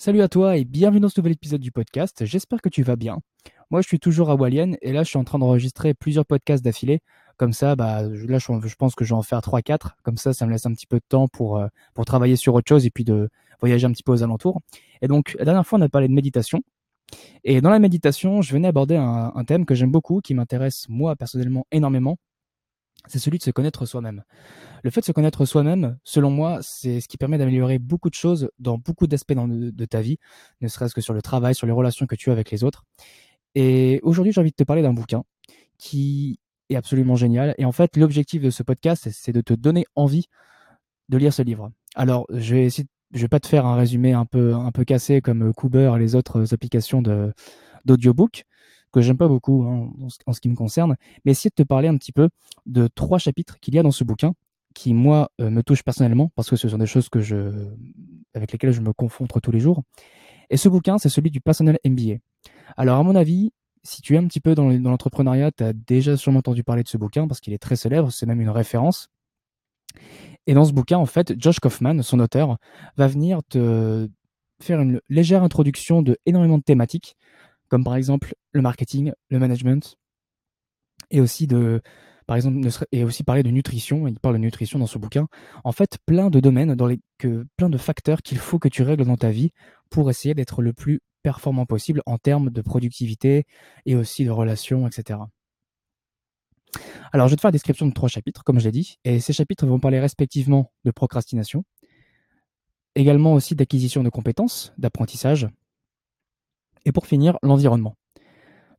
Salut à toi et bienvenue dans ce nouvel épisode du podcast. J'espère que tu vas bien. Moi, je suis toujours à Walian et là, je suis en train d'enregistrer plusieurs podcasts d'affilée. Comme ça, bah, là, je, pense que je vais en faire 3-4. Comme ça, ça me laisse un petit peu de temps pour, euh, pour travailler sur autre chose et puis de voyager un petit peu aux alentours. Et donc, la dernière fois, on a parlé de méditation. Et dans la méditation, je venais aborder un thème que j'aime beaucoup, qui m'intéresse moi personnellement énormément. C'est celui de se connaître soi-même. Le fait de se connaître soi-même, selon moi, c'est ce qui permet d'améliorer beaucoup de choses dans beaucoup d'aspects de, de ta vie, ne serait-ce que sur le travail, sur les relations que tu as avec les autres. Et aujourd'hui, j'ai envie de te parler d'un bouquin qui est absolument génial. Et en fait, l'objectif de ce podcast, c'est de te donner envie de lire ce livre. Alors, je vais essayer, je vais pas te faire un résumé un peu, un peu cassé comme Cooper et les autres applications d'audiobook que j'aime pas beaucoup hein, en, ce qui me concerne, mais essayer de te parler un petit peu de trois chapitres qu'il y a dans ce bouquin qui, moi, euh, me touchent personnellement, parce que ce sont des choses que je, avec lesquelles je me confronte tous les jours. Et ce bouquin, c'est celui du Personnel MBA. Alors, à mon avis, si tu es un petit peu dans l'entrepreneuriat, tu as déjà sûrement entendu parler de ce bouquin, parce qu'il est très célèbre, c'est même une référence. Et dans ce bouquin, en fait, Josh Kaufman, son auteur, va venir te faire une légère introduction de énormément de thématiques comme par exemple le marketing, le management, et aussi de, par exemple, et aussi parler de nutrition. Il parle de nutrition dans ce bouquin. En fait, plein de domaines dans les que, plein de facteurs qu'il faut que tu règles dans ta vie pour essayer d'être le plus performant possible en termes de productivité et aussi de relations, etc. Alors, je vais te faire la description de trois chapitres, comme je l'ai dit, et ces chapitres vont parler respectivement de procrastination, également aussi d'acquisition de compétences, d'apprentissage, et pour finir, l'environnement.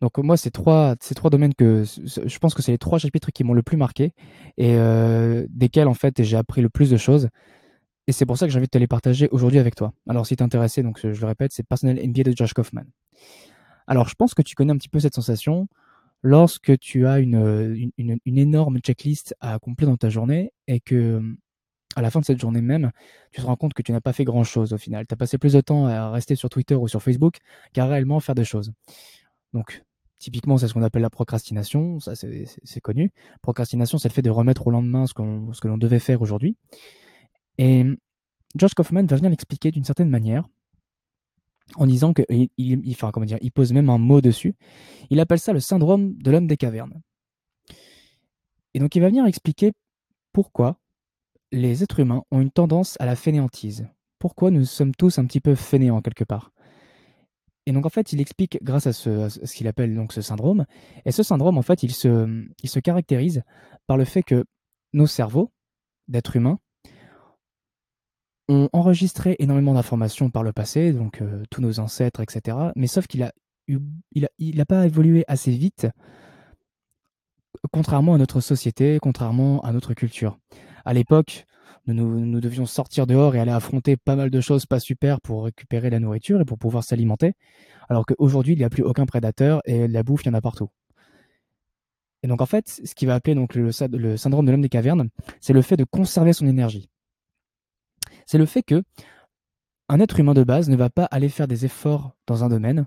Donc moi, c'est trois, ces trois domaines que je pense que c'est les trois chapitres qui m'ont le plus marqué et euh, desquels en fait j'ai appris le plus de choses. Et c'est pour ça que j'ai envie de te les partager aujourd'hui avec toi. Alors si t'es intéressé, donc je le répète, c'est Personnel MBA de Josh Kaufman. Alors je pense que tu connais un petit peu cette sensation lorsque tu as une, une, une énorme checklist à accomplir dans ta journée et que à la fin de cette journée même, tu te rends compte que tu n'as pas fait grand-chose au final. Tu as passé plus de temps à rester sur Twitter ou sur Facebook qu'à réellement faire des choses. Donc, typiquement, c'est ce qu'on appelle la procrastination, ça c'est connu. Procrastination, c'est le fait de remettre au lendemain ce, que l'on devait faire aujourd'hui. Et Josh Kaufman va venir l'expliquer d'une certaine manière en disant que, il, enfin, comment dire, il pose même un mot dessus. Il appelle ça le syndrome de l'homme des cavernes. Et donc, il va venir expliquer pourquoi les êtres humains ont une tendance à la fainéantise. Pourquoi nous sommes tous un petit peu fainéants quelque part Et donc en fait, il explique grâce à ce, qu'il appelle donc ce syndrome. Et ce syndrome, en fait, il se, caractérise par le fait que nos cerveaux d'êtres humains ont enregistré énormément d'informations par le passé, donc euh, tous nos ancêtres, etc. Mais sauf qu'il a il n'a pas évolué assez vite, contrairement à notre société, contrairement à notre culture à l'époque, nous, devions sortir dehors et aller affronter pas mal de choses pas super pour récupérer la nourriture et pour pouvoir s'alimenter, alors qu'aujourd'hui, il n'y a plus aucun prédateur et la bouffe, il y en a partout. Et donc en fait, ce qui va appeler donc le, le syndrome de l'homme des cavernes, c'est le fait de conserver son énergie. C'est le fait que un être humain de base ne va pas aller faire des efforts dans un domaine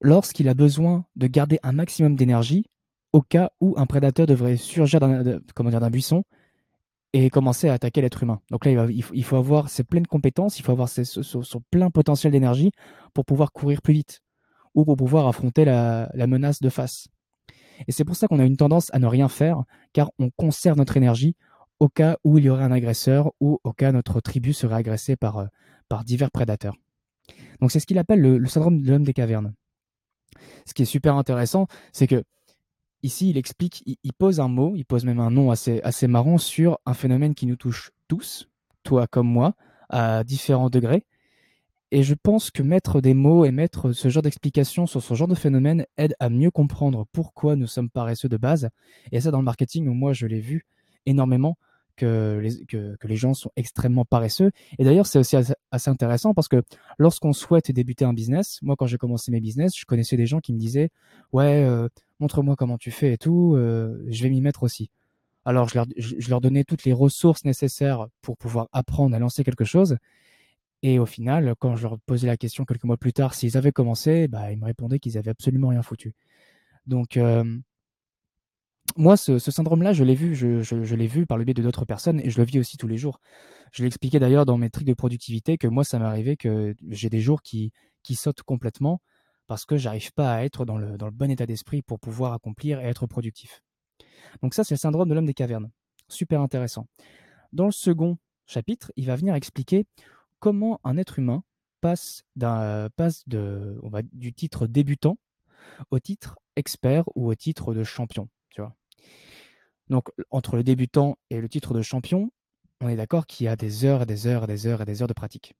lorsqu'il a besoin de garder un maximum d'énergie au cas où un prédateur devrait surgir d'un buisson et commencer à attaquer l'être humain. Donc là, il, faut avoir ses pleines compétences, il faut avoir son, plein potentiel d'énergie pour pouvoir courir plus vite ou pour pouvoir affronter la, menace de face. Et c'est pour ça qu'on a une tendance à ne rien faire, car on conserve notre énergie au cas où il y aurait un agresseur ou au cas où notre tribu serait agressée par, euh, par divers prédateurs. Donc c'est ce qu'il appelle le, le syndrome de l'homme des cavernes. Ce qui est super intéressant, c'est que Ici, il explique, il, pose un mot, il pose même un nom assez, assez marrant sur un phénomène qui nous touche tous, toi comme moi, à différents degrés. Et je pense que mettre des mots et mettre ce genre d'explication sur ce genre de phénomène aide à mieux comprendre pourquoi nous sommes paresseux de base. Et ça, dans le marketing, moi, je l'ai vu énormément que les, que, les gens sont extrêmement paresseux. Et d'ailleurs, c'est aussi assez, intéressant parce que lorsqu'on souhaite débuter un business, moi, quand j'ai commencé mes business, je connaissais des gens qui me disaient Ouais, euh, montre-moi comment tu fais et tout, euh, je vais m'y mettre aussi. Alors, je leur, donnais toutes les ressources nécessaires pour pouvoir apprendre à lancer quelque chose. Et au final, quand je leur posais la question quelques mois plus tard s'ils avaient commencé, bah, ils me répondaient qu'ils avaient absolument rien foutu. Donc, euh, moi, ce, syndrome-là, je l'ai vu, je, je- l'ai vu par le biais de d'autres personnes et je le vis aussi tous les jours. Je l'ai expliqué d'ailleurs dans mes trucs de productivité que moi, ça arrivé que j'ai des jours qui, qui sautent complètement parce que j'arrive pas à être dans le, dans le bon état d'esprit pour pouvoir accomplir et être productif. Donc ça, c'est le syndrome de l'homme des cavernes. Super intéressant. Dans le second chapitre, il va venir expliquer comment un être humain passe, passe de, on va, du titre débutant au titre expert ou au titre de champion. Tu vois. Donc entre le débutant et le titre de champion, on est d'accord qu'il y a des heures et des heures et des heures et des heures de pratique.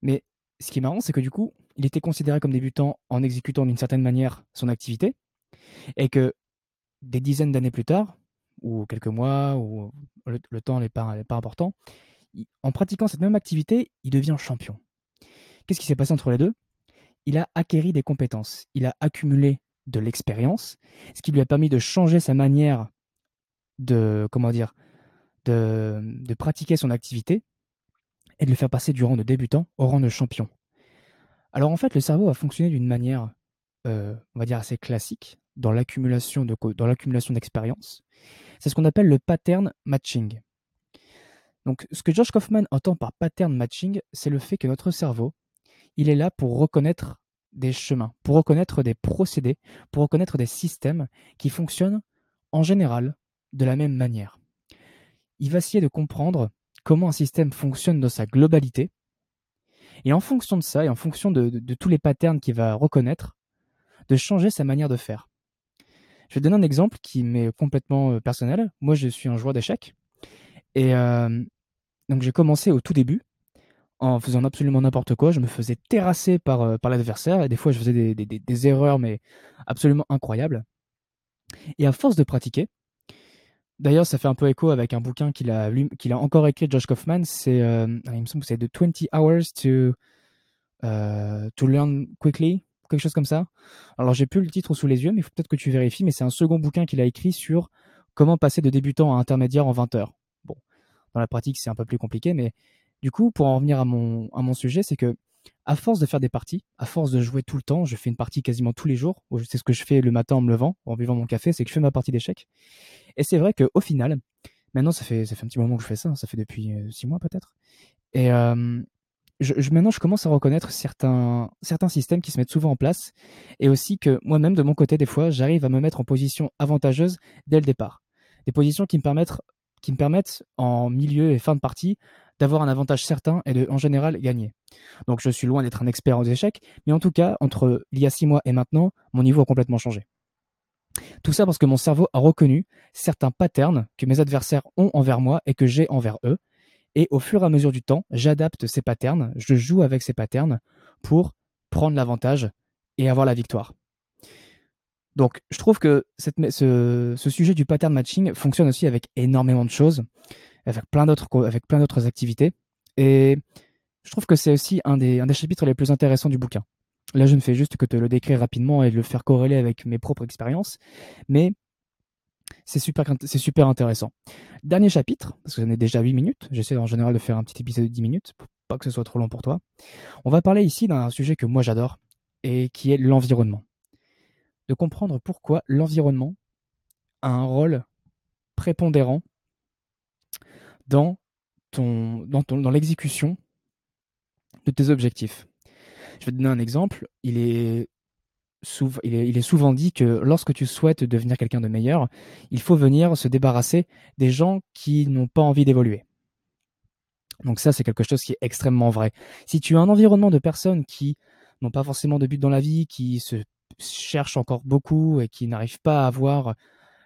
Mais ce qui est marrant, c'est que du coup, il était considéré comme débutant en exécutant d'une certaine manière son activité, et que des dizaines d'années plus tard, ou quelques mois, ou le, temps n'est pas, important, en pratiquant cette même activité, il devient champion. Qu'est-ce qui s'est passé entre les deux? Il a acquéri des compétences, il a accumulé de l'expérience, ce qui lui a permis de changer sa manière de, comment de pratiquer son activité et de le faire passer du rang de débutant au rang de champion. Alors en fait, le cerveau a fonctionné d'une manière, euh, on va dire, assez classique dans l'accumulation de co- dans l'accumulation d'expérience. C'est ce qu'on appelle le pattern matching. Donc ce que Josh Kaufman entend par pattern matching, c'est le fait que notre cerveau, il est là pour reconnaître des chemins, pour reconnaître des procédés, pour reconnaître des systèmes qui fonctionnent en général de la même manière. Il va essayer de comprendre comment un système fonctionne dans sa globalité. Et en fonction de ça, et en fonction de, tous les patterns qu'il va reconnaître, de changer sa manière de faire. Je vais donner un exemple qui m'est complètement euh, personnel. Moi, je suis un joueur d'échecs. Et euh, donc, j'ai commencé au tout début en faisant absolument n'importe quoi. Je me faisais terrasser par, euh, par l'adversaire. Et des fois, je faisais des- des erreurs, mais absolument incroyables. Et à force de pratiquer, D'ailleurs, ça fait un peu écho avec un bouquin qu'il a, encore écrit, Josh Kaufman. C'est, euh, il me semble que c'est The 20 Hours to, euh, to Learn Quickly, quelque chose comme ça. Alors, j'ai plus le titre sous les yeux, mais il faut peut-être que tu vérifies. Mais c'est un second bouquin qu'il a écrit sur comment passer de débutant à intermédiaire en 20 heures. Bon, dans la pratique, c'est un peu plus compliqué, mais du coup, pour en revenir à mon sujet, c'est que à force de faire des parties, à force de jouer tout le temps, je fais une partie quasiment tous les jours. C'est ce que je fais le matin en me levant, en buvant mon café, c'est que je fais ma partie d'échecs. Et c'est vrai qu'au final, maintenant ça fait, un petit moment que je fais ça, ça fait depuis euh, six mois peut-être. Et je- maintenant je commence à reconnaître certains, certains systèmes qui se mettent souvent en place. Et aussi que moi-même, de mon côté, des fois, j'arrive à me mettre en position avantageuse dès le départ. Des positions qui me permettent, qui me permettent en milieu et fin de partie d'avoir un avantage certain et de, en général, gagner. Donc je suis loin d'être un expert aux échecs, mais en tout cas, entre il y a six mois et maintenant, mon niveau a complètement changé. Tout ça parce que mon cerveau a reconnu certains patterns que mes adversaires ont envers moi et que j'ai envers eux. Et au fur et à mesure du temps, j'adapte ces patterns, je joue avec ces patterns pour prendre l'avantage et avoir la victoire. Donc, je trouve que ce, sujet du pattern matching fonctionne aussi avec énormément de choses, avec plein d'autres, avec plein d'autres activités. Et je trouve que c'est aussi un des, un des chapitres les plus intéressants du bouquin. Là, je ne fais juste que te le décrire rapidement et le faire corréler avec mes propres expériences, mais c'est super, c'est super intéressant. Dernier chapitre, parce que j'en ai déjà 8 minutes, j'essaie en général de faire un petit épisode de 10 minutes, pour pas que ce soit trop long pour toi. On va parler ici d'un sujet que moi j'adore, et qui est l'environnement. De comprendre pourquoi l'environnement a un rôle prépondérant dans, ton, dans, l'exécution de tes objectifs. Je vais te donner un exemple. Il est, souvent, il, est, il est, souvent dit que lorsque tu souhaites devenir quelqu'un de meilleur, il faut venir se débarrasser des gens qui n'ont pas envie d'évoluer. Donc ça, c'est quelque chose qui est extrêmement vrai. Si tu as un environnement de personnes qui n'ont pas forcément de but dans la vie, qui se cherchent encore beaucoup et qui n'arrivent pas à avoir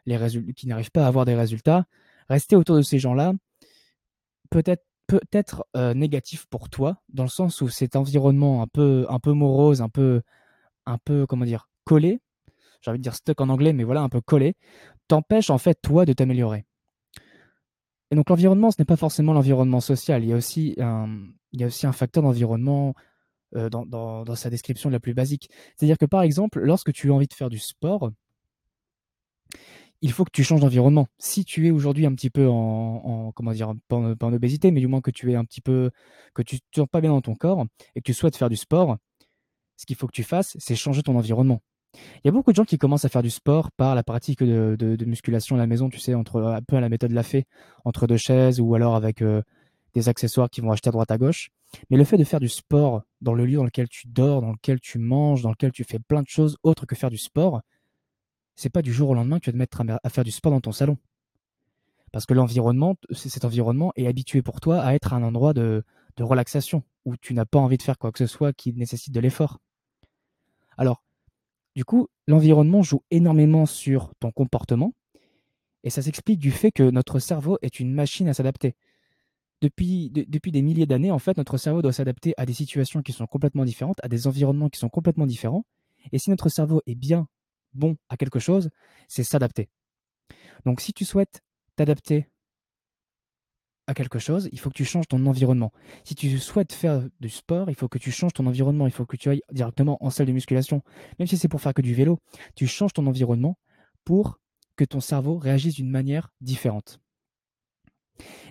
les résultats, qui n'arrivent pas à avoir des résultats, rester autour de ces gens-là peut-être peut-être euh, négatif pour toi, dans le sens où cet environnement un peu, un peu morose, un peu, un peu, comment dire, collé, j'ai envie de dire stuck en anglais, mais voilà, un peu collé, t'empêche en fait toi de t'améliorer. Et donc l'environnement, ce n'est pas forcément l'environnement social, il y a aussi un, il y a aussi un facteur d'environnement euh, dans, dans, dans sa description la plus basique. C'est-à-dire que par exemple, lorsque tu as envie de faire du sport, il faut que tu changes d'environnement. Si tu es aujourd'hui un petit peu en, en comment dire, pas en, obésité, mais du moins que tu es un petit peu, que tu te sens pas bien dans ton corps et que tu souhaites faire du sport, ce qu'il faut que tu fasses, c'est changer ton environnement. Il y a beaucoup de gens qui commencent à faire du sport par la pratique de, musculation à la maison, tu sais, entre un peu à la méthode Lafay, entre deux chaises ou alors avec euh, des accessoires qu'ils vont acheter à droite à gauche. Mais le fait de faire du sport dans le lieu dans lequel tu dors, dans lequel tu manges, dans lequel tu fais plein de choses autres que faire du sport, c'est pas du jour au lendemain que tu vas te mettre à faire du sport dans ton salon. Parce que l'environnement, cet environnement est habitué pour toi à être un endroit de, relaxation, où tu n'as pas envie de faire quoi que ce soit qui nécessite de l'effort. Alors, du coup, l'environnement joue énormément sur ton comportement, et ça s'explique du fait que notre cerveau est une machine à s'adapter. Depuis, depuis des milliers d'années, en fait, notre cerveau doit s'adapter à des situations qui sont complètement différentes, à des environnements qui sont complètement différents. Et si notre cerveau est bien bon à quelque chose, c'est s'adapter. Donc si tu souhaites t'adapter à quelque chose, il faut que tu changes ton environnement. Si tu souhaites faire du sport, il faut que tu changes ton environnement. Il faut que tu ailles directement en salle de musculation. Même si c'est pour faire que du vélo, tu changes ton environnement pour que ton cerveau réagisse d'une manière différente.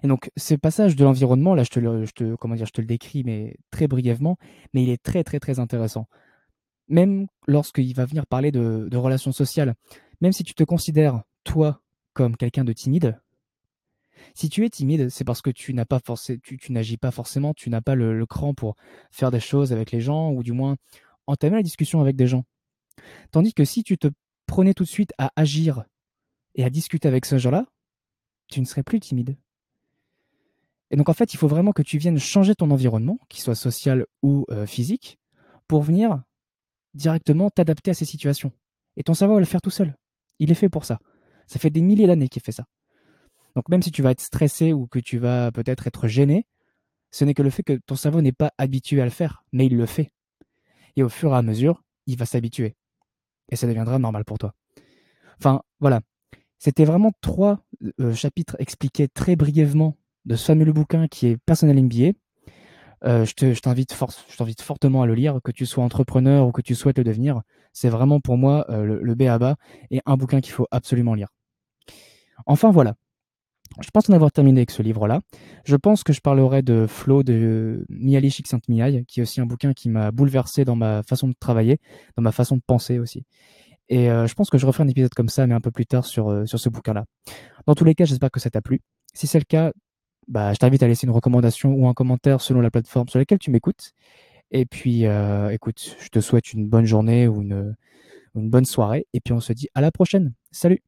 Et donc, ce passage de l'environnement, là, je te, le, je te, le décris, mais très brièvement, mais il est très, très, très intéressant. Même lorsqu'il va venir parler de, relations sociales, même si tu te considères, toi, comme quelqu'un de timide, si tu es timide, c'est parce que tu, n'agis pas forcément, tu n'as pas le, cran pour faire des choses avec les gens, ou du moins entamer la discussion avec des gens. Tandis que si tu te prenais tout de suite à agir et à discuter avec ce gens-là, tu ne serais plus timide. Et donc en fait, il faut vraiment que tu viennes changer ton environnement, qu'il soit social ou euh, physique, pour venir directement t'adapter à ces situations. Et ton cerveau va le faire tout seul. Il est fait pour ça. Ça fait des milliers d'années qu'il fait ça. Donc même si tu vas être stressé ou que tu vas peut-être être gêné, ce n'est que le fait que ton cerveau n'est pas habitué à le faire, mais il le fait. Et au fur et à mesure, il va s'habituer. Et ça deviendra normal pour toi. Enfin, voilà. C'était vraiment trois euh, chapitres expliqués très brièvement de ce fameux bouquin qui est Personnel MBA. Euh, je t'invite fortement à le lire, que tu sois entrepreneur ou que tu souhaites le devenir. C'est vraiment pour moi euh, le, le B et un bouquin qu'il faut absolument lire. Enfin voilà, je pense en avoir terminé avec ce livre-là. Je pense que je parlerai de Flow de Mihaly Csikszentmihalyi, qui est aussi un bouquin qui m'a bouleversé dans ma façon de travailler, dans ma façon de penser aussi. Et euh, je pense que je referai un épisode comme ça, mais un peu plus tard sur, sur ce bouquin-là. Dans tous les cas, j'espère que ça t'a plu. Si c'est le cas, bah, je t'invite à laisser une recommandation ou un commentaire selon la plateforme sur laquelle tu m'écoutes. Et puis, euh, écoute, je te souhaite une bonne journée ou une, une bonne soirée. Et puis, on se dit à la prochaine. Salut